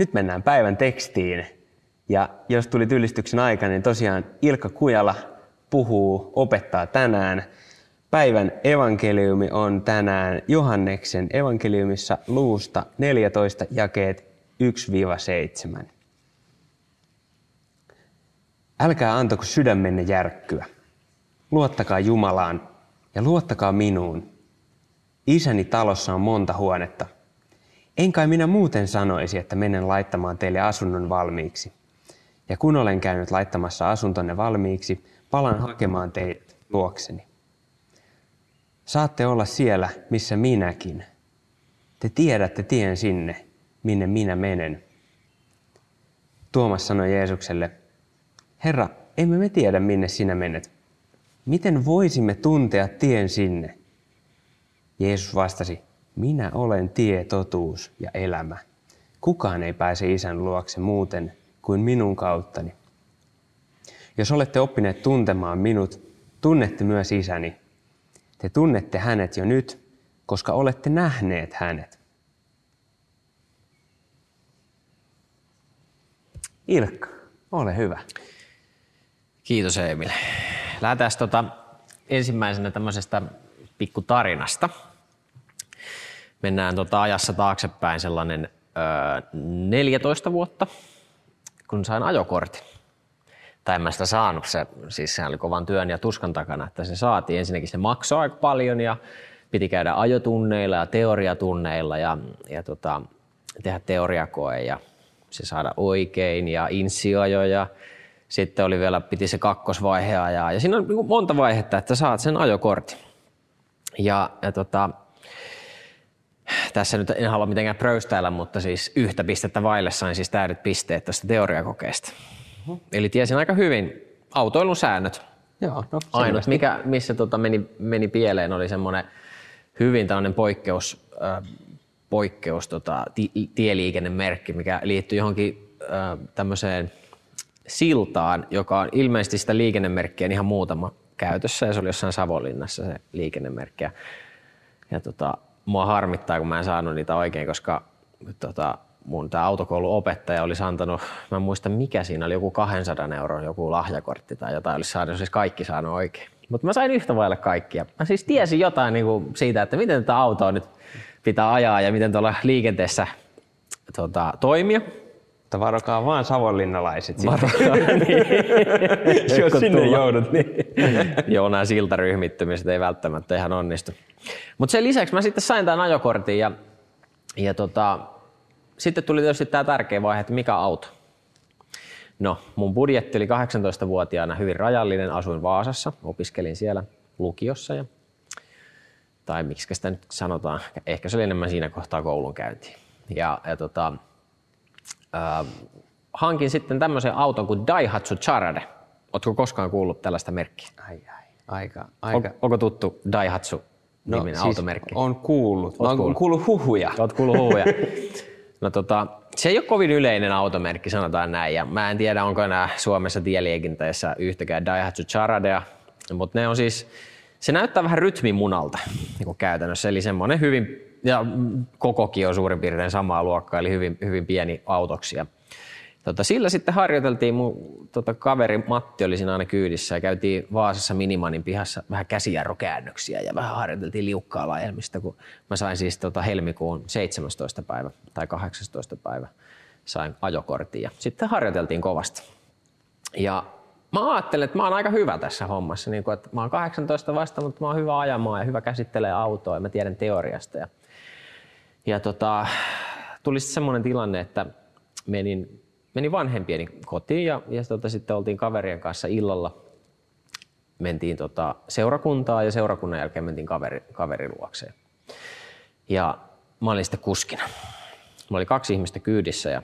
nyt mennään päivän tekstiin. Ja jos tuli yllistyksen aika, niin tosiaan Ilkka Kujala puhuu, opettaa tänään. Päivän evankeliumi on tänään Johanneksen evankeliumissa luusta 14 jakeet 1-7. Älkää antako sydämenne järkkyä. Luottakaa Jumalaan ja luottakaa minuun. Isäni talossa on monta huonetta. En kai minä muuten sanoisi, että menen laittamaan teille asunnon valmiiksi. Ja kun olen käynyt laittamassa asuntonne valmiiksi, palan hakemaan teidät luokseni. Saatte olla siellä, missä minäkin. Te tiedätte tien sinne, minne minä menen. Tuomas sanoi Jeesukselle, Herra, emme me tiedä, minne sinä menet. Miten voisimme tuntea tien sinne? Jeesus vastasi, minä olen tie, totuus ja elämä. Kukaan ei pääse isän luokse muuten kuin minun kauttani. Jos olette oppineet tuntemaan minut, tunnette myös isäni. Te tunnette hänet jo nyt, koska olette nähneet hänet. Ilkka, ole hyvä. Kiitos Emil. Lähdetään tota ensimmäisenä tämmöisestä pikkutarinasta. Mennään tota ajassa taaksepäin sellainen ö, 14 vuotta, kun sain ajokortin. Tai en mä sitä saanut, se, siis sehän oli kovan työn ja tuskan takana, että se saatiin. Ensinnäkin se maksoi aika paljon ja piti käydä ajotunneilla ja teoriatunneilla ja, ja tota, tehdä teoriakoe ja se saada oikein ja insioajo ja sitten oli vielä, piti se kakkosvaihe ajaa. Ja siinä on niin monta vaihetta, että saat sen ajokortin. Ja, ja tota, tässä nyt en halua mitenkään pröystäillä, mutta siis yhtä pistettä vaille sain siis täydet pisteet tästä teoriakokeesta. Uh-huh. Eli tiesin aika hyvin autoilun säännöt. Joo, no, Ainut, mikä, missä tota meni, meni pieleen, oli semmoinen hyvin tällainen poikkeus, äh, poikkeus tota, ti, tieliikennemerkki, mikä liittyy johonkin äh, tämmöiseen siltaan, joka on ilmeisesti sitä liikennemerkkiä ihan muutama käytössä, ja se oli jossain Savonlinnassa se liikennemerkki. Ja, ja tota, mua harmittaa, kun mä en saanut niitä oikein, koska tota, mun tämä autokouluopettaja olisi antanut, mä en muista mikä siinä oli, joku 200 euron joku lahjakortti tai jotain, olisi saanut siis kaikki saanut oikein. Mutta mä sain yhtä vailla kaikkia. Mä siis tiesin jotain niin kuin siitä, että miten tätä autoa nyt pitää ajaa ja miten tuolla liikenteessä tota, toimia. Mutta varokaa vaan savonlinnalaiset Varokaa, niin. Jos sinne tulla. joudut, niin. Joo, nämä siltaryhmittymiset ei välttämättä ihan onnistu. Mutta sen lisäksi mä sitten sain tämän ajokortin ja, ja tota, sitten tuli tietysti tämä tärkeä vaihe, että mikä auto. No, mun budjetti oli 18-vuotiaana hyvin rajallinen, asuin Vaasassa, opiskelin siellä lukiossa ja tai miksi sitä nyt sanotaan, ehkä se oli enemmän siinä kohtaa koulunkäyntiin. Ja, ja tota, äh, hankin sitten tämmöisen auton kuin Daihatsu Charade. Oletko koskaan kuullut tällaista merkkiä? Ai, ai, aika, On, aika. onko tuttu Daihatsu niminen no, automerkki? on kuullut. Mä oon kuullut? kuullut huhuja. Olet kuullut huhuja. No tota, se ei ole kovin yleinen automerkki, sanotaan näin. Ja mä en tiedä, onko enää Suomessa tieliikenteessä yhtäkään Daihatsu Charadea, mutta ne on siis, se näyttää vähän rytmimunalta niin käytännössä. Eli semmoinen hyvin, ja kokokin on suurin piirtein samaa luokkaa, eli hyvin, hyvin pieni autoksi. Ja Tota, sillä sitten harjoiteltiin, mun tota, kaveri Matti oli siinä aina kyydissä ja käytiin Vaasassa Minimanin pihassa vähän käsijarrukäännöksiä ja vähän harjoiteltiin liukkaa lajelmista, kun mä sain siis tota, helmikuun 17. päivä tai 18. päivä sain ajokortin ja sitten harjoiteltiin kovasti. Ja mä ajattelin, että mä oon aika hyvä tässä hommassa, niin kun, että mä oon 18 vasta, mutta mä oon hyvä ajamaan ja hyvä käsittelee autoa ja mä tiedän teoriasta. Ja, ja tota, tuli sitten semmoinen tilanne, että menin menin vanhempieni kotiin ja, ja tota, sitten oltiin kaverien kanssa illalla. Mentiin tota, seurakuntaa ja seurakunnan jälkeen mentiin kaveri, kaverin luokseen. Ja mä olin sitten kuskina. Mä oli kaksi ihmistä kyydissä ja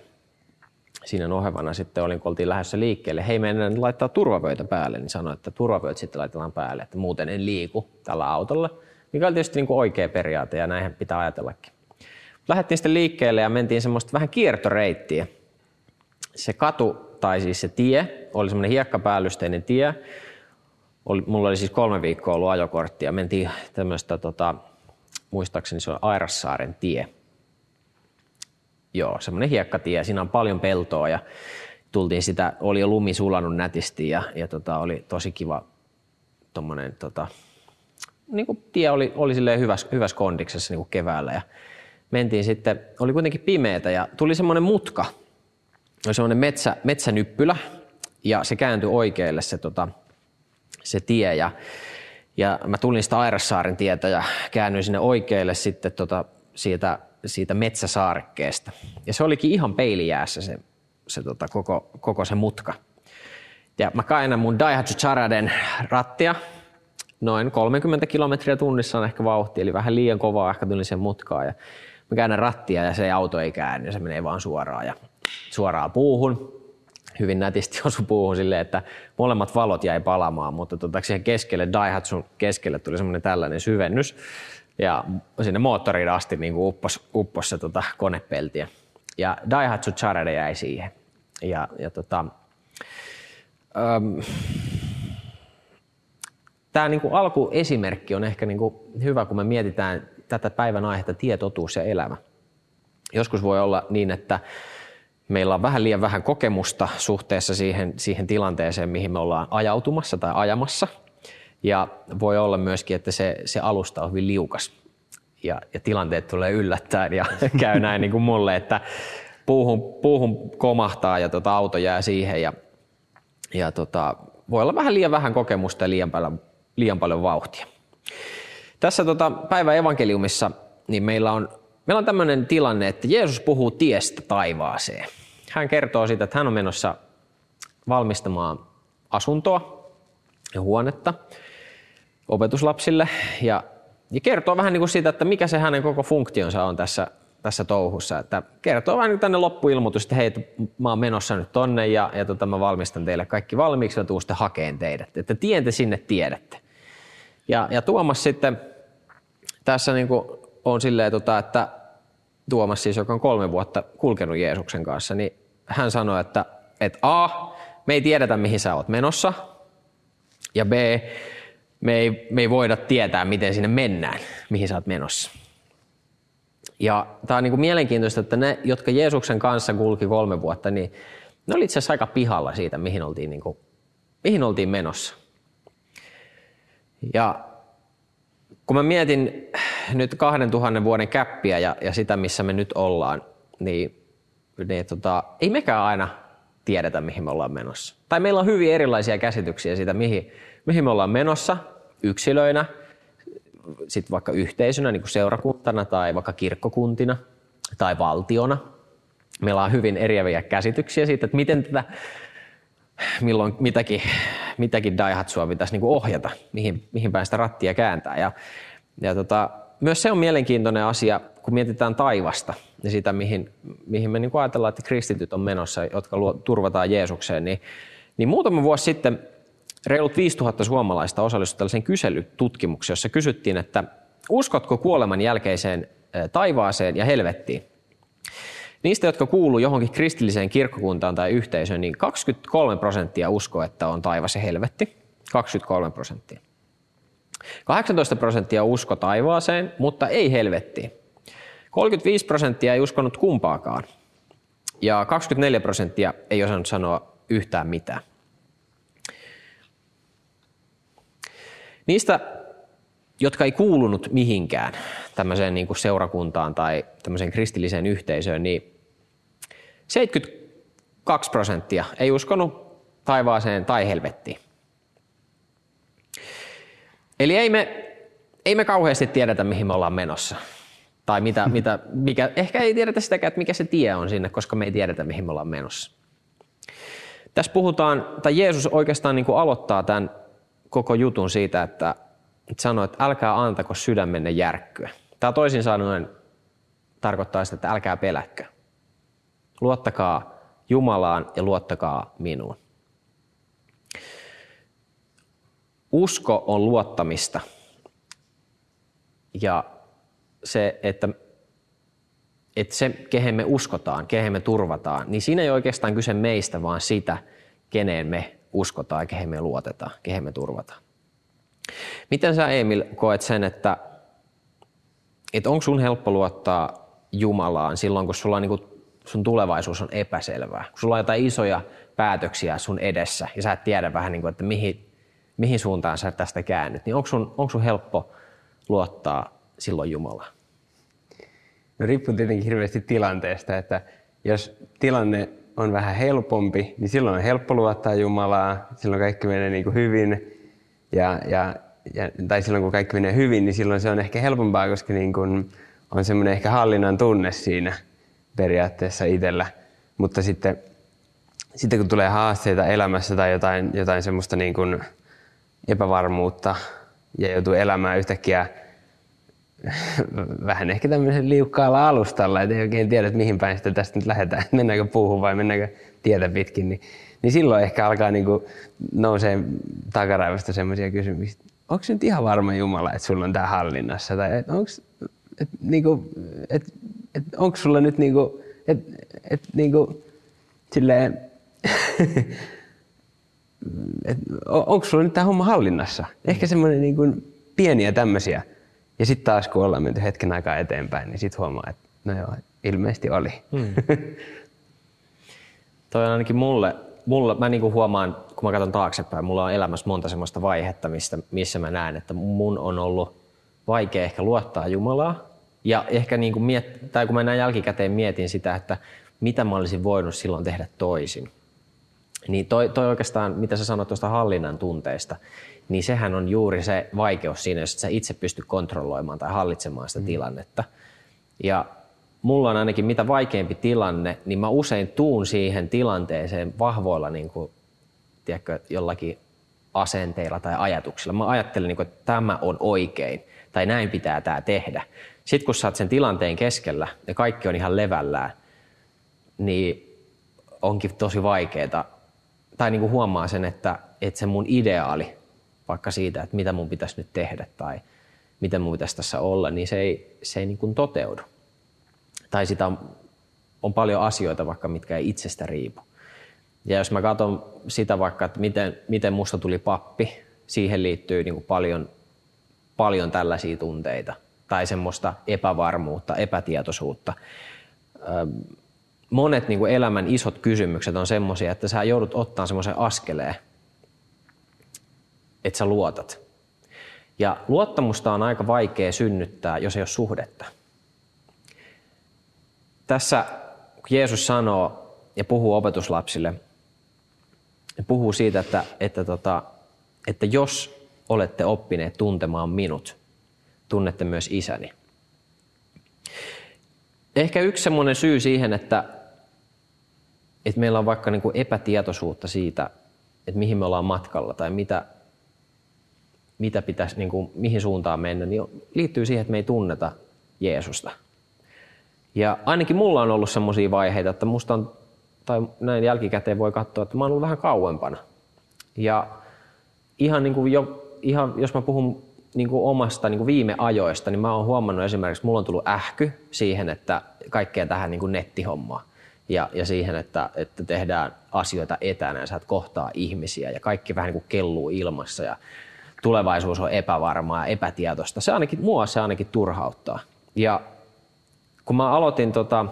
siinä nohevana sitten olin, kun oltiin lähdössä liikkeelle. Hei, mennään laittaa turvavöitä päälle, niin sanoi, että turvavöitä sitten laitetaan päälle, että muuten en liiku tällä autolla. Mikä oli tietysti niin kuin oikea periaate ja näinhän pitää ajatellakin. Lähdettiin sitten liikkeelle ja mentiin semmoista vähän kiertoreittiä. Se katu, tai siis se tie, oli semmoinen hiekkapäällysteinen tie. Oli, mulla oli siis kolme viikkoa ollut ajokortti ja mentiin tämmöistä, tota, muistaakseni se on Airassaaren tie. Joo, semmoinen hiekkatie, siinä on paljon peltoa ja tultiin sitä, oli jo lumi sulanut nätisti ja, ja tota, oli tosi kiva tommonen, tota, niin kuin tie oli, oli hyvässä, hyvässä kondiksessa niin kuin keväällä ja mentiin sitten, oli kuitenkin pimeätä ja tuli semmoinen mutka, oli semmoinen metsä, metsänyppylä ja se kääntyi oikealle se, tota, se tie ja, ja mä tulin sitä Airassaaren tietä ja käännyin sinne oikealle sitten tota, siitä, siitä metsäsaarekkeesta. Ja se olikin ihan peilijäässä se, se tota, koko, koko se mutka. Ja mä kainan mun Daihatsu Charaden rattia, noin 30 kilometriä tunnissa on ehkä vauhti, eli vähän liian kovaa ehkä tuli sen mutkaan. Ja mä käännän rattia ja se auto ei käänny, se menee vaan suoraan ja suoraan puuhun. Hyvin nätisti osu puuhun silleen, että molemmat valot jäi palamaan, mutta tota, siihen keskelle, Daihatsun keskelle tuli semmoinen tällainen syvennys. Ja sinne moottoriin asti niin uppos, uppos se tota, konepeltiä. Ja Daihatsu Charade jäi siihen. Ja, ja tota, tämä niin alkuesimerkki on ehkä niin kuin hyvä, kun me mietitään tätä päivän aihetta tietotuus ja elämä. Joskus voi olla niin, että meillä on vähän liian vähän kokemusta suhteessa siihen, siihen tilanteeseen, mihin me ollaan ajautumassa tai ajamassa. Ja voi olla myöskin, että se, se alusta on hyvin liukas ja, ja tilanteet tulee yllättäen ja käy näin niin kuin mulle, että puuhun, puuhun komahtaa ja tota, auto jää siihen ja, ja tota, voi olla vähän liian vähän kokemusta ja liian paljon, liian paljon vauhtia. Tässä tota, päivän evankeliumissa niin meillä on, meillä on tämmöinen tilanne, että Jeesus puhuu tiestä taivaaseen. Hän kertoo siitä, että hän on menossa valmistamaan asuntoa ja huonetta opetuslapsille ja, ja kertoo vähän niin kuin siitä, että mikä se hänen koko funktionsa on tässä, tässä touhussa. Että kertoo vähän niin tänne loppuilmoitus, että hei, mä oon menossa nyt tonne ja, ja tota, mä valmistan teille kaikki valmiiksi ja tuun sitten hakeen teidät. Että tien te sinne tiedätte. Ja, ja Tuomas sitten tässä niin kuin on silleen, tota, että Tuomas siis, joka on kolme vuotta kulkenut Jeesuksen kanssa, niin hän sanoi, että, että A, me ei tiedetä mihin sä oot menossa, ja B, me ei, me ei voida tietää, miten sinne mennään, mihin sä oot menossa. Ja tämä on niin kuin mielenkiintoista, että ne, jotka Jeesuksen kanssa kulki kolme vuotta, niin ne oli itse asiassa aika pihalla siitä, mihin oltiin, niin kuin, mihin oltiin menossa. Ja kun mä mietin nyt 2000 vuoden käppiä ja, ja sitä, missä me nyt ollaan, niin, niin tota, ei mekään aina tiedetä, mihin me ollaan menossa. Tai meillä on hyvin erilaisia käsityksiä siitä, mihin, mihin me ollaan menossa yksilöinä, sitten vaikka yhteisönä, niin kuin seurakuntana tai vaikka kirkkokuntina tai valtiona. Meillä on hyvin eriäviä käsityksiä siitä, että miten tätä, milloin mitäkin, mitäkin Daihatsua pitäisi niin kuin ohjata, mihin, mihin päin sitä rattia kääntää. Ja, ja tota, myös se on mielenkiintoinen asia, kun mietitään taivasta ja sitä, mihin, mihin me niin kuin ajatellaan, että kristityt on menossa, jotka luo, turvataan Jeesukseen, niin, niin muutama vuosi sitten reilut 5000 suomalaista osallistui tällaiseen kyselytutkimukseen, jossa kysyttiin, että uskotko kuoleman jälkeiseen taivaaseen ja helvettiin? Niistä, jotka kuuluu johonkin kristilliseen kirkkokuntaan tai yhteisöön, niin 23 prosenttia uskoo, että on taivas ja helvetti. 23 prosenttia. 18 prosenttia usko taivaaseen, mutta ei helvettiin. 35 prosenttia ei uskonut kumpaakaan. Ja 24 prosenttia ei osannut sanoa yhtään mitään. Niistä, jotka ei kuulunut mihinkään tämmöiseen niin kuin seurakuntaan tai tämmöiseen kristilliseen yhteisöön, niin 72 prosenttia ei uskonut taivaaseen tai helvettiin. Eli ei me, ei me kauheasti tiedetä, mihin me ollaan menossa. Tai mitä, mitä, mikä, ehkä ei tiedetä sitäkään, että mikä se tie on sinne, koska me ei tiedetä, mihin me ollaan menossa. Tässä puhutaan, tai Jeesus oikeastaan niin kuin aloittaa tämän koko jutun siitä, että, että sanoo, että älkää antako sydämenne järkkyä. Tämä toisin sanoen tarkoittaa sitä, että älkää pelätkö. Luottakaa Jumalaan ja luottakaa minuun. Usko on luottamista. Ja se, että, että se, kehen me uskotaan, kehen me turvataan, niin siinä ei oikeastaan kyse meistä, vaan sitä, keneen me uskotaan ja kehen me luotetaan, kehen me turvataan. Miten sä Emil koet sen, että, että onko sun helppo luottaa Jumalaan silloin, kun sulla on niin sun tulevaisuus on epäselvää, kun sulla on jotain isoja päätöksiä sun edessä ja sä et tiedä vähän, niin kuin, että mihin, mihin suuntaan sä tästä käännyt, niin onko sun, onko sun helppo luottaa silloin Jumalaan? No riippuu tietenkin hirveästi tilanteesta, että jos tilanne on vähän helpompi, niin silloin on helppo luottaa Jumalaa, silloin kaikki menee niin kuin hyvin, ja, ja, ja, tai silloin kun kaikki menee hyvin, niin silloin se on ehkä helpompaa, koska niin kuin on semmoinen ehkä hallinnan tunne siinä periaatteessa itsellä. Mutta sitten, sitten kun tulee haasteita elämässä tai jotain, jotain semmoista niin kuin epävarmuutta ja joutuu elämään yhtäkkiä vähän ehkä tämmöisen liukkaalla alustalla, että ei oikein tiedä, että mihin päin sitä tästä nyt lähdetään, että mennäänkö puuhun vai mennäänkö tietä pitkin, niin, niin silloin ehkä alkaa niin kuin nousee takaraivosta semmoisia kysymyksiä, onko nyt ihan varma Jumala, että sulla on tämä hallinnassa, tai onko et, niinku, et, et, onko sulla nyt niinku, et, et, niinku, silleen, et, onko sulla nyt tämä homma hallinnassa? Ehkä semmoinen niinku pieniä tämmöisiä. Ja sitten taas kun ollaan menty hetken aikaa eteenpäin, niin sitten huomaa, että no joo, ilmeisesti oli. Hmm. Toi on ainakin mulle, mulle mä niinku huomaan, kun mä katson taaksepäin, mulla on elämässä monta semmoista vaihetta, mistä, missä mä näen, että mun on ollut vaikea ehkä luottaa Jumalaa. Ja ehkä niin kuin miet, tai kun mä näin jälkikäteen mietin sitä, että mitä mä olisin voinut silloin tehdä toisin. Niin toi, toi oikeastaan, mitä sä sanoit tuosta hallinnan tunteista, niin sehän on juuri se vaikeus siinä, jos et sä itse pysty kontrolloimaan tai hallitsemaan sitä mm. tilannetta. Ja mulla on ainakin mitä vaikeampi tilanne, niin mä usein tuun siihen tilanteeseen vahvoilla niin kuin, tiedätkö, jollakin asenteilla tai ajatuksilla. Mä ajattelen, niin kuin, että tämä on oikein tai näin pitää tämä tehdä. Sitten kun sä oot sen tilanteen keskellä ja kaikki on ihan levällään, niin onkin tosi vaikeaa. Tai niin kuin huomaa sen, että, että se mun ideaali, vaikka siitä, että mitä mun pitäisi nyt tehdä tai miten mun pitäisi tässä olla, niin se ei, se ei niin kuin toteudu. Tai sitä on, on paljon asioita vaikka, mitkä ei itsestä riipu. Ja jos mä katson sitä vaikka, että miten, miten musta tuli pappi, siihen liittyy niin kuin paljon paljon tällaisia tunteita tai semmoista epävarmuutta, epätietoisuutta. Monet niin kuin elämän isot kysymykset on semmoisia, että sä joudut ottaa semmoisen askeleen, että sä luotat. Ja luottamusta on aika vaikea synnyttää, jos ei ole suhdetta. Tässä kun Jeesus sanoo ja puhuu opetuslapsille, puhuu siitä, että, että, tota, että jos olette oppineet tuntemaan minut, tunnette myös isäni. Ehkä yksi semmoinen syy siihen, että, että meillä on vaikka niin kuin epätietoisuutta siitä, että mihin me ollaan matkalla tai mitä, mitä pitäisi, niin kuin, mihin suuntaan mennä, niin liittyy siihen, että me ei tunneta Jeesusta. Ja ainakin mulla on ollut semmoisia vaiheita, että musta on, tai näin jälkikäteen voi katsoa, että mä oon ollut vähän kauempana. Ja ihan niin kuin jo ihan, jos mä puhun niin kuin omasta niin kuin viime ajoista, niin mä oon huomannut esimerkiksi, mulla on tullut ähky siihen, että kaikkea tähän niin kuin nettihommaan ja, ja siihen, että, että tehdään asioita etänä ja sä et kohtaa ihmisiä ja kaikki vähän niin kuin kelluu ilmassa ja tulevaisuus on epävarmaa ja epätietoista. Se ainakin, mua se ainakin turhauttaa. Ja kun mä aloitin, tota,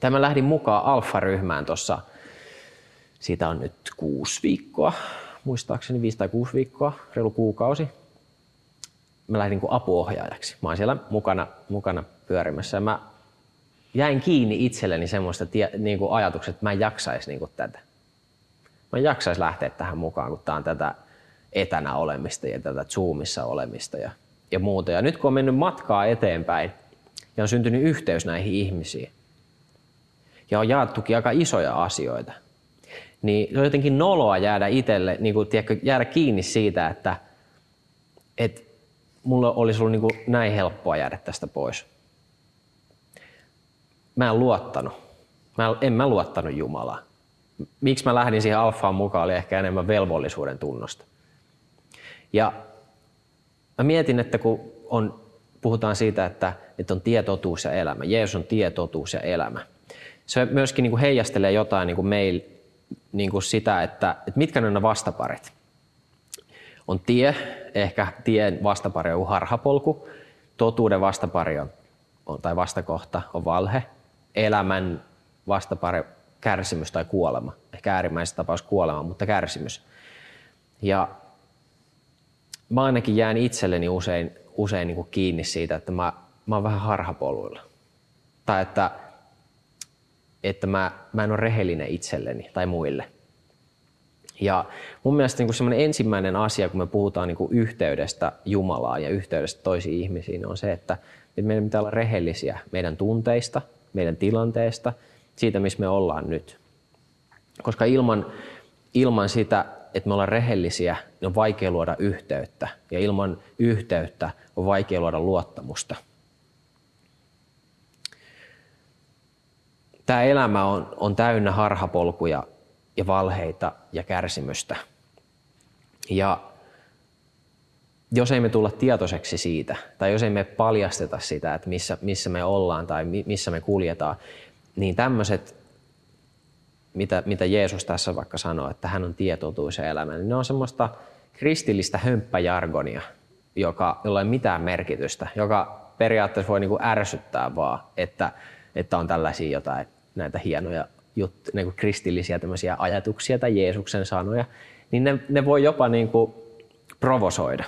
tai mä lähdin mukaan alfa-ryhmään tuossa, siitä on nyt kuusi viikkoa, muistaakseni viisi tai kuusi viikkoa, reilu kuukausi. Mä lähdin kuin apuohjaajaksi. Mä oon siellä mukana, mukana pyörimässä ja mä jäin kiinni itselleni semmoista niin kuin ajatukset, että mä en jaksaisi niin kuin tätä. Mä en jaksaisi lähteä tähän mukaan, kun tää on tätä etänä olemista ja tätä Zoomissa olemista ja, ja muuta. Ja nyt kun on mennyt matkaa eteenpäin ja on syntynyt yhteys näihin ihmisiin ja on jaettukin aika isoja asioita – niin se on jotenkin noloa jäädä itselle, niin kuin, tiedätkö, jäädä kiinni siitä, että, että mulla olisi ollut niin kuin näin helppoa jäädä tästä pois. Mä en luottanut. Mä en mä luottanut Jumalaa. Miksi mä lähdin siihen alfaan mukaan, oli ehkä enemmän velvollisuuden tunnosta. Ja mä mietin, että kun on, puhutaan siitä, että, että on tietotuus ja elämä, Jeesus on tietotuus ja elämä. Se myöskin niin kuin heijastelee jotain niin kuin meillä niin kuin sitä, että, että mitkä ne on ne vastaparit. On tie, ehkä tien vastapari on harhapolku, totuuden vastapari on, tai vastakohta on valhe, elämän vastapari kärsimys tai kuolema. Ehkä äärimmäisessä tapauksessa kuolema, mutta kärsimys. Ja mä ainakin jään itselleni usein, usein niin kuin kiinni siitä, että mä, mä oon vähän harhapoluilla. Tai että, että mä, mä en ole rehellinen itselleni tai muille. Ja mun mielestä niin semmoinen ensimmäinen asia, kun me puhutaan niin yhteydestä Jumalaan ja yhteydestä toisiin ihmisiin, on se, että meidän pitää olla rehellisiä meidän tunteista, meidän tilanteesta, siitä, missä me ollaan nyt. Koska ilman, ilman sitä, että me ollaan rehellisiä, niin on vaikea luoda yhteyttä. Ja ilman yhteyttä on vaikea luoda luottamusta. Tämä elämä on, on täynnä harhapolkuja ja valheita ja kärsimystä. Ja jos ei me tulla tietoiseksi siitä, tai jos ei me paljasteta sitä, että missä, missä me ollaan tai missä me kuljetaan, niin tämmöiset, mitä, mitä Jeesus tässä vaikka sanoo, että hän on tietotuus elämä, niin ne on semmoista kristillistä hömppäjargonia, joka, jolla ei mitään merkitystä, joka periaatteessa voi niin kuin ärsyttää vaan, että, että on tällaisia jotain näitä hienoja juttu, niin kuin kristillisiä tämmöisiä ajatuksia tai Jeesuksen sanoja, niin ne, ne voi jopa niin kuin provosoida.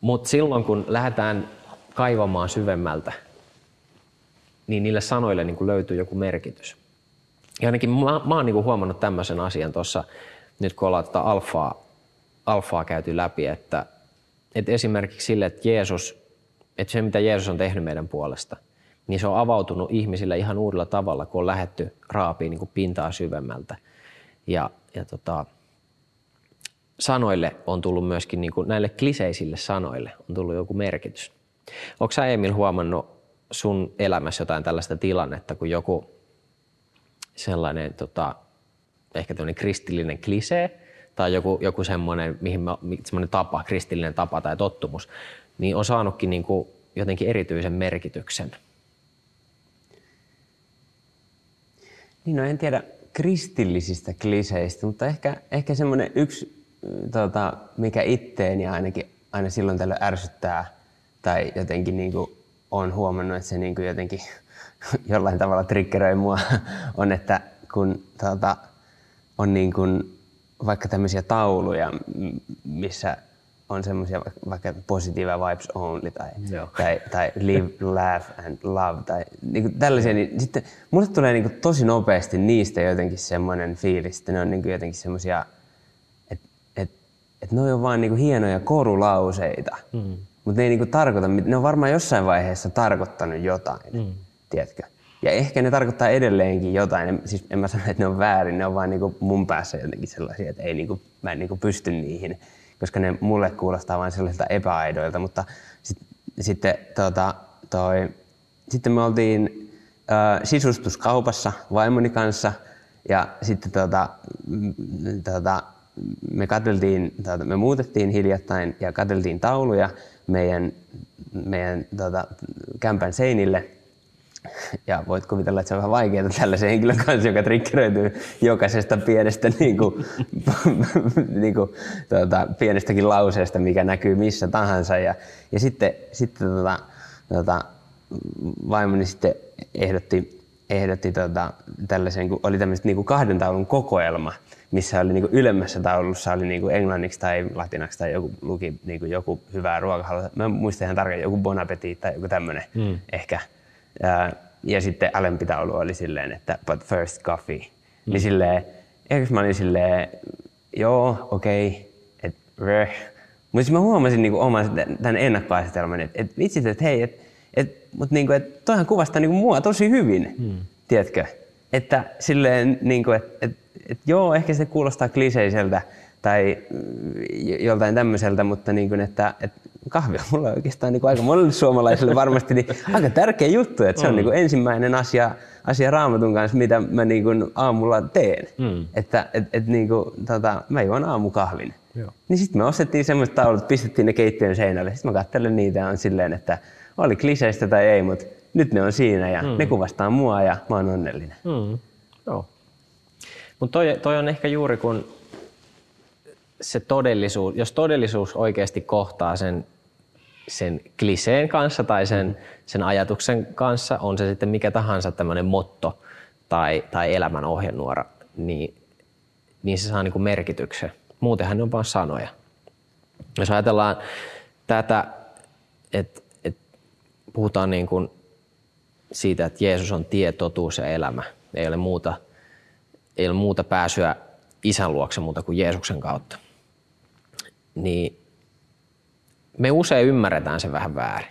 Mutta silloin kun lähdetään kaivamaan syvemmältä, niin niille sanoille niin kuin löytyy joku merkitys. Ja ainakin mä, mä oon niin kuin huomannut tämmöisen asian tuossa, nyt kun ollaan tätä alfaa, alfaa käyty läpi, että, että esimerkiksi sille, että Jeesus, että se mitä Jeesus on tehnyt meidän puolesta – niin se on avautunut ihmisille ihan uudella tavalla, kun on lähetty raapiin niin kuin pintaa syvemmältä. Ja, ja tota, sanoille on tullut myöskin, niin kuin näille kliseisille sanoille on tullut joku merkitys. Onko sä Emil huomannut sun elämässä jotain tällaista tilannetta, kun joku sellainen tota, ehkä kristillinen klisee tai joku, joku semmoinen, mihin mä, semmoinen tapa, kristillinen tapa tai tottumus, niin on saanutkin niin kuin jotenkin erityisen merkityksen – Niin no en tiedä kristillisistä kliseistä, mutta ehkä, ehkä semmoinen yksi, tota, mikä itteeni ainakin aina silloin tällöin ärsyttää tai jotenkin niin kuin on huomannut, että se niin kuin jotenkin jollain tavalla triggeröi mua, on, että kun tota, on niin kuin vaikka tämmöisiä tauluja, missä on semmoisia vaikka positive vibes only tai, tai, tai live, laugh and love tai niin kuin tällaisia, niin sitten mulle tulee niin kuin tosi nopeasti niistä jotenkin semmoinen fiilis, että ne on niin kuin jotenkin semmoisia, että et, et ne on vaan niin kuin hienoja korulauseita, mm. mutta ne ei niin kuin tarkoita, ne on varmaan jossain vaiheessa tarkoittanut jotain, mm. tiedätkö? Ja ehkä ne tarkoittaa edelleenkin jotain. Siis en mä sano, että ne on väärin, ne on vaan niin mun päässä jotenkin sellaisia, että ei niin kuin, mä en niin pysty niihin koska ne mulle kuulostaa vain sellaisilta epäaidoilta, mutta sit, sitten tota, toi, sitten me oltiin ö, sisustuskaupassa vaimoni kanssa. Ja sitten tota, tota, me katseltiin, tota, me muutettiin hiljattain ja katseltiin tauluja meidän, meidän tota, kämpän seinille – ja voit kuvitella, että se on vähän vaikeaa tällaisen henkilön kanssa, joka triggeröityy jokaisesta pienestä, niin kuin, niin kuin, tuota, pienestäkin lauseesta, mikä näkyy missä tahansa. Ja, ja sitten, sitten tuota, tuota, vaimoni sitten ehdotti, ehdotti tuota, tällaisen, kun oli tämmöistä niin kuin kahden taulun kokoelma, missä oli niin kuin ylemmässä taulussa oli niin kuin englanniksi tai latinaksi tai joku, luki niin kuin joku hyvää ruokahalua. Mä muistan ihan tarkkaan, joku Bon Appetit tai joku tämmöinen mm. ehkä ja, ja sitten alempi taulu oli silleen, että but first coffee. Niin mm. Niin silleen, ehkä mä olin silleen, joo, okei, okay, että Mutta sitten mä huomasin niinku oman tämän ennakkoasetelman, että et vitsit, että hei, et, et, mutta niinku, et toihan kuvastaa niinku mua tosi hyvin, mm. tiedätkö? Että silleen, niinku, että et, et, joo, ehkä se kuulostaa kliseiseltä tai joltain tämmöiseltä, mutta niinku, että et, kahvi on mulle oikeastaan niin kuin aika monelle suomalaiselle varmasti niin aika tärkeä juttu, että se on mm. niin kuin ensimmäinen asia, asia raamatun kanssa, mitä mä niin kuin aamulla teen. Mm. Että et, et niin kuin, tota, mä juon aamukahvin. Joo. Niin sitten me ostettiin semmoiset taulut, pistettiin ne keittiön seinälle. Sitten mä katselen niitä ja on silleen, että oli kliseistä tai ei, mutta nyt ne on siinä ja mm. ne kuvastaa mua ja mä oon onnellinen. Mm. Joo. Mutta toi, toi on ehkä juuri kun se todellisuus, jos todellisuus oikeasti kohtaa sen, sen kliseen kanssa tai sen, sen ajatuksen kanssa, on se sitten mikä tahansa tämmöinen motto tai, tai elämän ohjenuora, niin, niin se saa niin kuin merkityksen. Muutenhan ne on vain sanoja. Jos ajatellaan tätä, että, että puhutaan niin kuin siitä, että Jeesus on tie, totuus ja elämä. Ei ole muuta, ei ole muuta pääsyä isän luokse muuta kuin Jeesuksen kautta. Niin me usein ymmärretään se vähän väärin.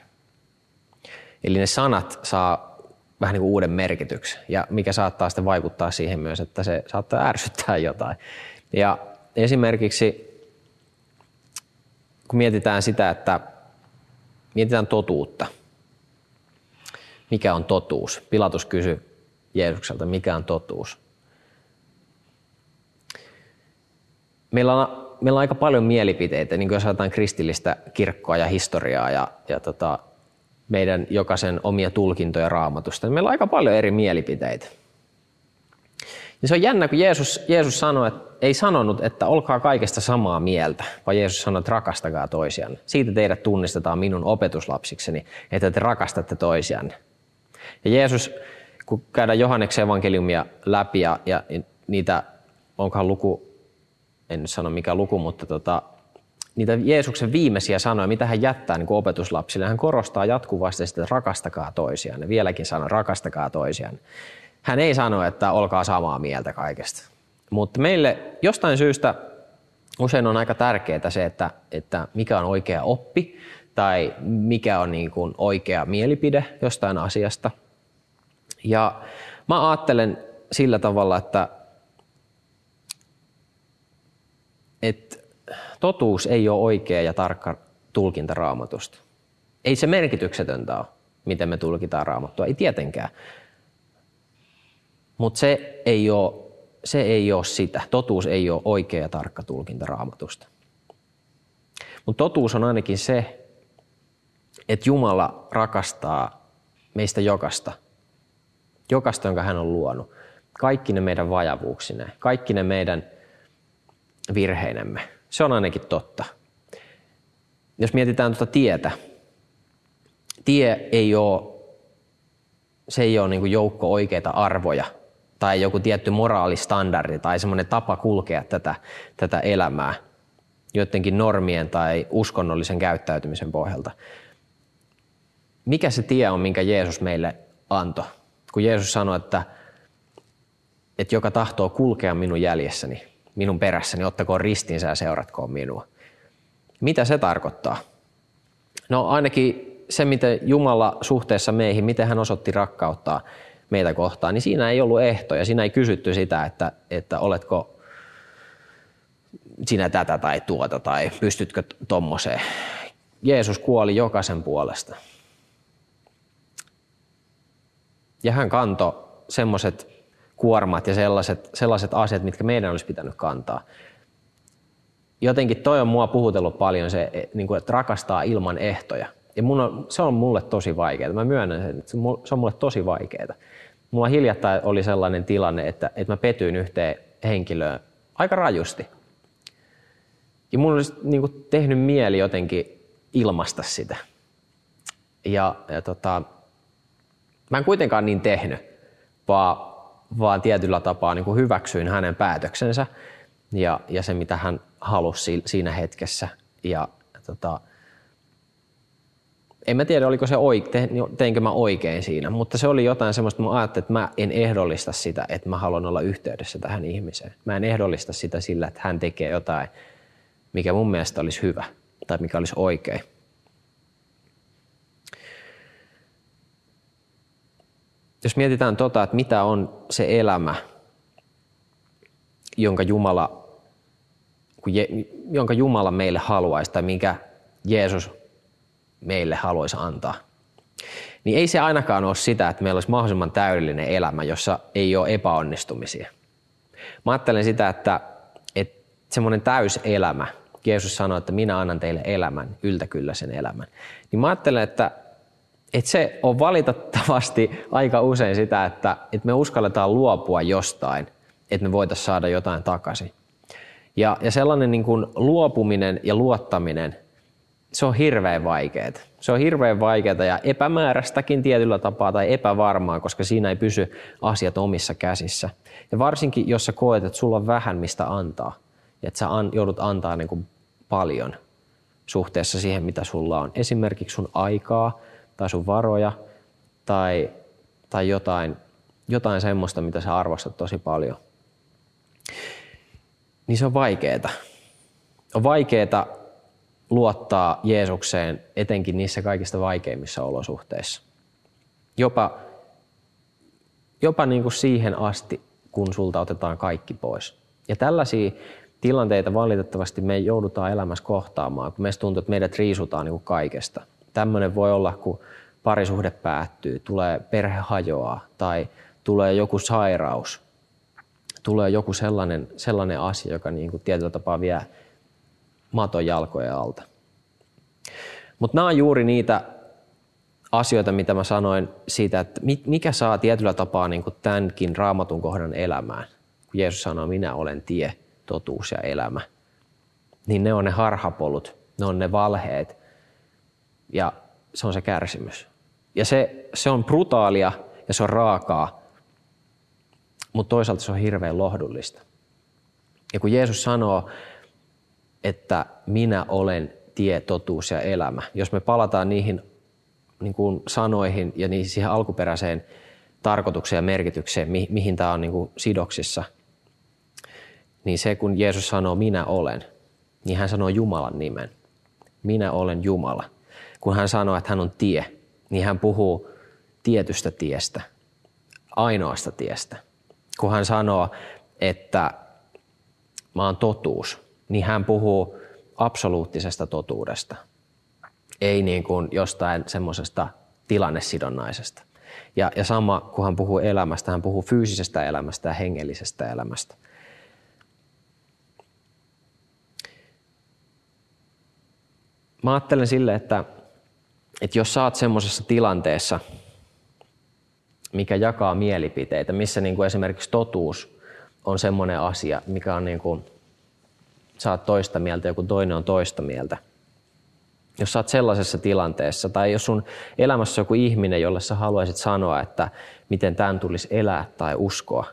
Eli ne sanat saa vähän niin kuin uuden merkityksen, ja mikä saattaa sitten vaikuttaa siihen myös, että se saattaa ärsyttää jotain. Ja esimerkiksi kun mietitään sitä, että mietitään totuutta – mikä on totuus. Pilatus kysyi Jeesukselta, mikä on totuus. Meillä on, meillä on aika paljon mielipiteitä, niin kuin jos ajatellaan kristillistä kirkkoa ja historiaa ja, ja tota, meidän jokaisen omia tulkintoja raamatusta, niin meillä on aika paljon eri mielipiteitä. Ja se on jännä, kun Jeesus, Jeesus sanoi, että, ei sanonut, että olkaa kaikesta samaa mieltä, vaan Jeesus sanoi, että rakastakaa toisianne. Siitä teidät tunnistetaan minun opetuslapsikseni, että te rakastatte toisianne. Ja Jeesus, kun käydään Johanneksen evankeliumia läpi ja, ja niitä, onkohan luku, en nyt sano mikä luku, mutta tota, niitä Jeesuksen viimeisiä sanoja, mitä hän jättää niin opetuslapsille. Hän korostaa jatkuvasti sitä, että rakastakaa toisiaan. Vieläkin sanoo, rakastakaa toisiaan. Hän ei sano, että olkaa samaa mieltä kaikesta. Mutta meille jostain syystä usein on aika tärkeää se, että, että mikä on oikea oppi tai mikä on niin kuin oikea mielipide jostain asiasta – ja mä ajattelen sillä tavalla, että, että totuus ei ole oikea ja tarkka tulkinta raamatusta. Ei se merkityksetöntä ole, miten me tulkitaan raamattua, ei tietenkään. Mutta se ei ole se ei ole sitä. Totuus ei ole oikea ja tarkka tulkinta raamatusta. Mutta totuus on ainakin se, että Jumala rakastaa meistä jokasta – Jokaista, jonka hän on luonut. Kaikki ne meidän vajavuuksineen, kaikki ne meidän virheinemme. Se on ainakin totta. Jos mietitään tuota tietä, tie ei ole, se ei ole niin joukko oikeita arvoja tai joku tietty moraalistandardi tai semmoinen tapa kulkea tätä, tätä elämää joidenkin normien tai uskonnollisen käyttäytymisen pohjalta. Mikä se tie on, minkä Jeesus meille antoi? kun Jeesus sanoi, että, että joka tahtoo kulkea minun jäljessäni, minun perässäni, ottakoon ristinsä ja seuratkoon minua. Mitä se tarkoittaa? No ainakin se, miten Jumala suhteessa meihin, miten hän osoitti rakkauttaa meitä kohtaan, niin siinä ei ollut ehtoja. Siinä ei kysytty sitä, että, että oletko sinä tätä tai tuota tai pystytkö tuommoiseen. Jeesus kuoli jokaisen puolesta. Ja hän kantoi semmoiset kuormat ja sellaiset, sellaiset asiat, mitkä meidän olisi pitänyt kantaa. Jotenkin toi on mua puhutellut paljon se, e, niin että rakastaa ilman ehtoja. Ja mun on, se on mulle tosi vaikeaa. Mä myönnän sen, että se on mulle tosi vaikeaa. Mulla hiljattain oli sellainen tilanne, että, että mä petyin yhteen henkilöön aika rajusti. Ja mun olisi niin kuin, tehnyt mieli jotenkin ilmasta sitä. Ja, ja tota, Mä en kuitenkaan niin tehnyt, vaan, vaan tietyllä tapaa niin kuin hyväksyin hänen päätöksensä ja, ja se, mitä hän halusi siinä hetkessä. Ja, tota, en mä tiedä, oliko se oikein, teinkö mä oikein siinä, mutta se oli jotain semmoista, mä ajattelin, että mä en ehdollista sitä, että mä haluan olla yhteydessä tähän ihmiseen. Mä en ehdollista sitä sillä, että hän tekee jotain, mikä mun mielestä olisi hyvä tai mikä olisi oikein. Jos mietitään tota, että mitä on se elämä, jonka Jumala, jonka Jumala meille haluaisi tai minkä Jeesus meille haluaisi antaa. Niin ei se ainakaan ole sitä, että meillä olisi mahdollisimman täydellinen elämä, jossa ei ole epäonnistumisia. Mä ajattelen sitä, että, että semmoinen täyselämä, Jeesus sanoi, että minä annan teille elämän, yltäkyllä sen elämän. Niin mä ajattelen, että, että se on valitettavasti aika usein sitä, että, että me uskalletaan luopua jostain, että me voitaisiin saada jotain takaisin. Ja, ja sellainen niin kuin luopuminen ja luottaminen, se on hirveän vaikeaa. Se on hirveän vaikeaa ja epämääräistäkin tietyllä tapaa tai epävarmaa, koska siinä ei pysy asiat omissa käsissä. Ja varsinkin, jos sä koet, että sulla on vähän mistä antaa, ja että sä an, joudut antaa niin kuin paljon suhteessa siihen, mitä sulla on. Esimerkiksi sun aikaa tai sun varoja tai, tai jotain, jotain semmoista, mitä sä arvostat tosi paljon. Niin se on vaikeeta. On vaikeeta luottaa Jeesukseen etenkin niissä kaikista vaikeimmissa olosuhteissa. Jopa, jopa niin kuin siihen asti, kun sulta otetaan kaikki pois. Ja tällaisia tilanteita valitettavasti me joudutaan elämässä kohtaamaan, kun meistä tuntuu, että meidät riisutaan niin kuin kaikesta. Tämmöinen voi olla, kun parisuhde päättyy, tulee perhe hajoaa tai tulee joku sairaus, tulee joku sellainen, sellainen asia, joka niin kuin tietyllä tapaa vie maton jalkojen alta. Mutta nämä on juuri niitä asioita, mitä mä sanoin siitä, että mikä saa tietyllä tapaa niin kuin tämänkin raamatun kohdan elämään. Kun Jeesus sanoo, minä olen tie, totuus ja elämä. Niin ne on ne harhapolut, ne on ne valheet ja se on se kärsimys. Ja se, se on brutaalia ja se on raakaa, mutta toisaalta se on hirveän lohdullista. Ja kun Jeesus sanoo, että minä olen tie, totuus ja elämä, jos me palataan niihin niin kuin sanoihin ja niihin siihen alkuperäiseen tarkoitukseen ja merkitykseen, mi- mihin tämä on niin kuin sidoksissa, niin se kun Jeesus sanoo minä olen, niin hän sanoo Jumalan nimen. Minä olen Jumala. Kun hän sanoo, että hän on tie, niin hän puhuu tietystä tiestä, ainoasta tiestä. Kun hän sanoo, että mä oon totuus, niin hän puhuu absoluuttisesta totuudesta, ei niin kuin jostain semmoisesta tilannesidonnaisesta. Ja, ja sama, kun hän puhuu elämästä, hän puhuu fyysisestä elämästä ja hengellisestä elämästä. Mä ajattelen sille, että, että jos oot semmoisessa tilanteessa, mikä jakaa mielipiteitä, missä niin kuin esimerkiksi totuus on semmoinen asia, mikä on niin kuin oot toista mieltä, joku toinen on toista mieltä. Jos oot sellaisessa tilanteessa, tai jos sun elämässä on joku ihminen, jolle sä haluaisit sanoa, että miten tämän tulisi elää tai uskoa,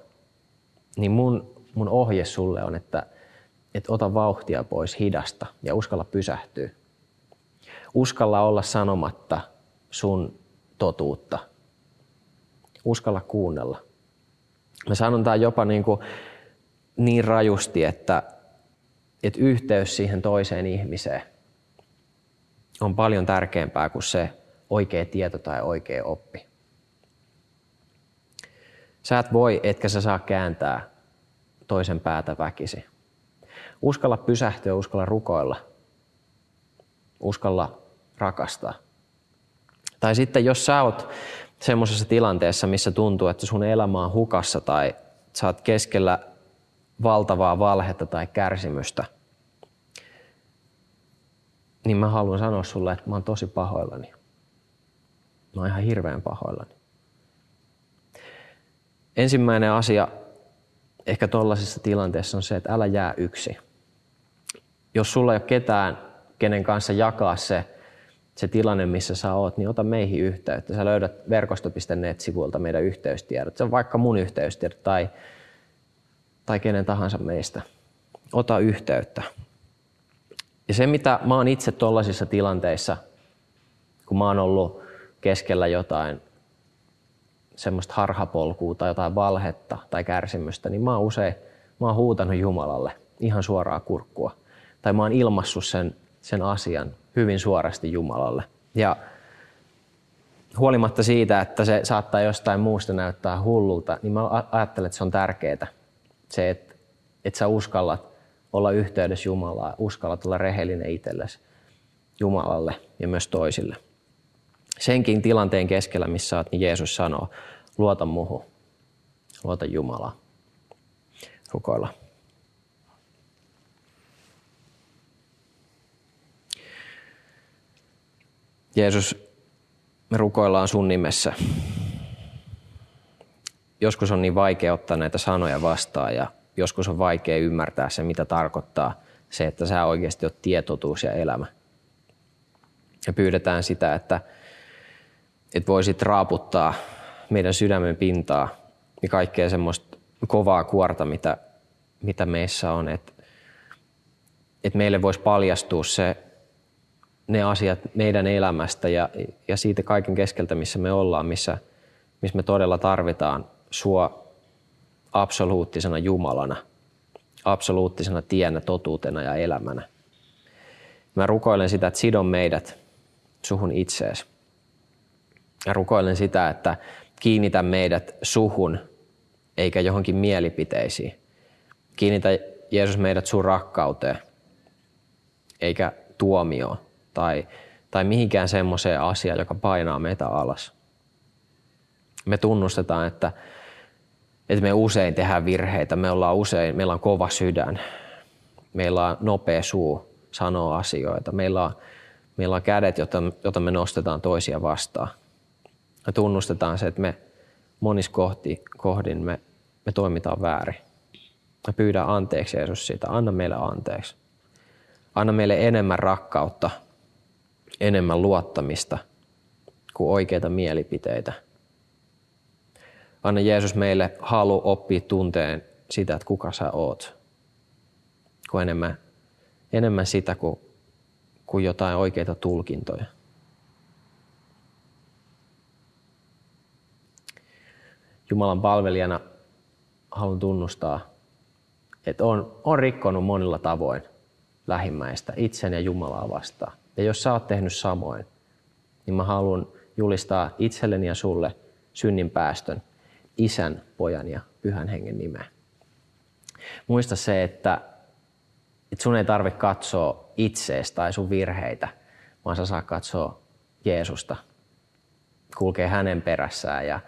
niin mun, mun ohje sulle on, että, että ota vauhtia pois hidasta ja uskalla pysähtyä. Uskalla olla sanomatta sun totuutta. Uskalla kuunnella. Mä sanon tämän jopa niin, kuin niin rajusti, että että yhteys siihen toiseen ihmiseen on paljon tärkeämpää kuin se oikea tieto tai oikea oppi. Sä et voi, etkä sä saa kääntää toisen päätä väkisi. Uskalla pysähtyä, uskalla rukoilla. Uskalla rakastaa. Tai sitten jos sä oot semmoisessa tilanteessa, missä tuntuu, että sun elämä on hukassa tai sä oot keskellä valtavaa valhetta tai kärsimystä, niin mä haluan sanoa sulle, että mä oon tosi pahoillani. Mä oon ihan hirveän pahoillani. Ensimmäinen asia ehkä tuollaisessa tilanteessa on se, että älä jää yksi. Jos sulla ei ole ketään, kenen kanssa jakaa se, se tilanne, missä sä oot, niin ota meihin yhteyttä. Sä löydät verkosto.net-sivuilta meidän yhteystiedot. Se on vaikka mun yhteystiedot tai, tai kenen tahansa meistä. Ota yhteyttä. Ja se, mitä mä oon itse tuollaisissa tilanteissa, kun mä oon ollut keskellä jotain semmoista harhapolkua tai jotain valhetta tai kärsimystä, niin mä oon usein mä oon huutanut Jumalalle ihan suoraa kurkkua. Tai mä oon ilmassut sen, sen asian hyvin suorasti Jumalalle. Ja huolimatta siitä, että se saattaa jostain muusta näyttää hullulta, niin mä ajattelen, että se on tärkeää. Se, että, että sä uskallat olla yhteydessä Jumalaa, uskalla olla rehellinen itsellesi. Jumalalle ja myös toisille. Senkin tilanteen keskellä, missä olet, niin Jeesus sanoo, luota muhu, luota Jumalaa. Rukoilla. Jeesus, me rukoillaan sun nimessä. Joskus on niin vaikea ottaa näitä sanoja vastaan ja joskus on vaikea ymmärtää se, mitä tarkoittaa se, että sä oikeasti oot tietotuus ja elämä. Ja pyydetään sitä, että, että voisit raaputtaa meidän sydämen pintaa ja kaikkea semmoista kovaa kuorta, mitä, mitä meissä on. Että, että meille voisi paljastua se, ne asiat meidän elämästä ja, ja siitä kaiken keskeltä, missä me ollaan, missä, missä me todella tarvitaan sua absoluuttisena Jumalana, absoluuttisena tienä, totuutena ja elämänä. Mä rukoilen sitä, että sidon meidät suhun itseesi. Ja rukoilen sitä, että kiinnitä meidät suhun eikä johonkin mielipiteisiin. Kiinnitä Jeesus meidät sun rakkauteen eikä tuomioon tai, tai mihinkään semmoiseen asiaan, joka painaa meitä alas. Me tunnustetaan, että, että me usein tehdään virheitä, me ollaan usein, meillä on kova sydän, meillä on nopea suu sanoa asioita, meillä on, meillä on kädet, joita, joita me nostetaan toisia vastaan. Me tunnustetaan se, että me monissa kohti, kohdin me, me toimitaan väärin. Me pyydän anteeksi Jeesus siitä. Anna meille anteeksi. Anna meille enemmän rakkautta enemmän luottamista kuin oikeita mielipiteitä. Anna Jeesus meille halu oppia tunteen sitä, että kuka sä oot, kuin enemmän, enemmän sitä kuin, kuin jotain oikeita tulkintoja. Jumalan palvelijana haluan tunnustaa, että on, on rikkonut monilla tavoin lähimmäistä itsen ja Jumalaa vastaan. Ja jos sä oot tehnyt samoin, niin mä haluan julistaa itselleni ja sulle synnin päästön isän, pojan ja pyhän hengen nimeä. Muista se, että, että sun ei tarvitse katsoa itseesi tai sun virheitä, vaan sä saa katsoa Jeesusta, kulkee hänen perässään ja,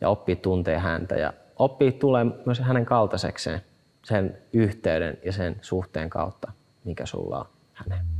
ja oppii tuntee häntä ja oppii tulee myös hänen kaltaisekseen sen yhteyden ja sen suhteen kautta, mikä sulla on häneen.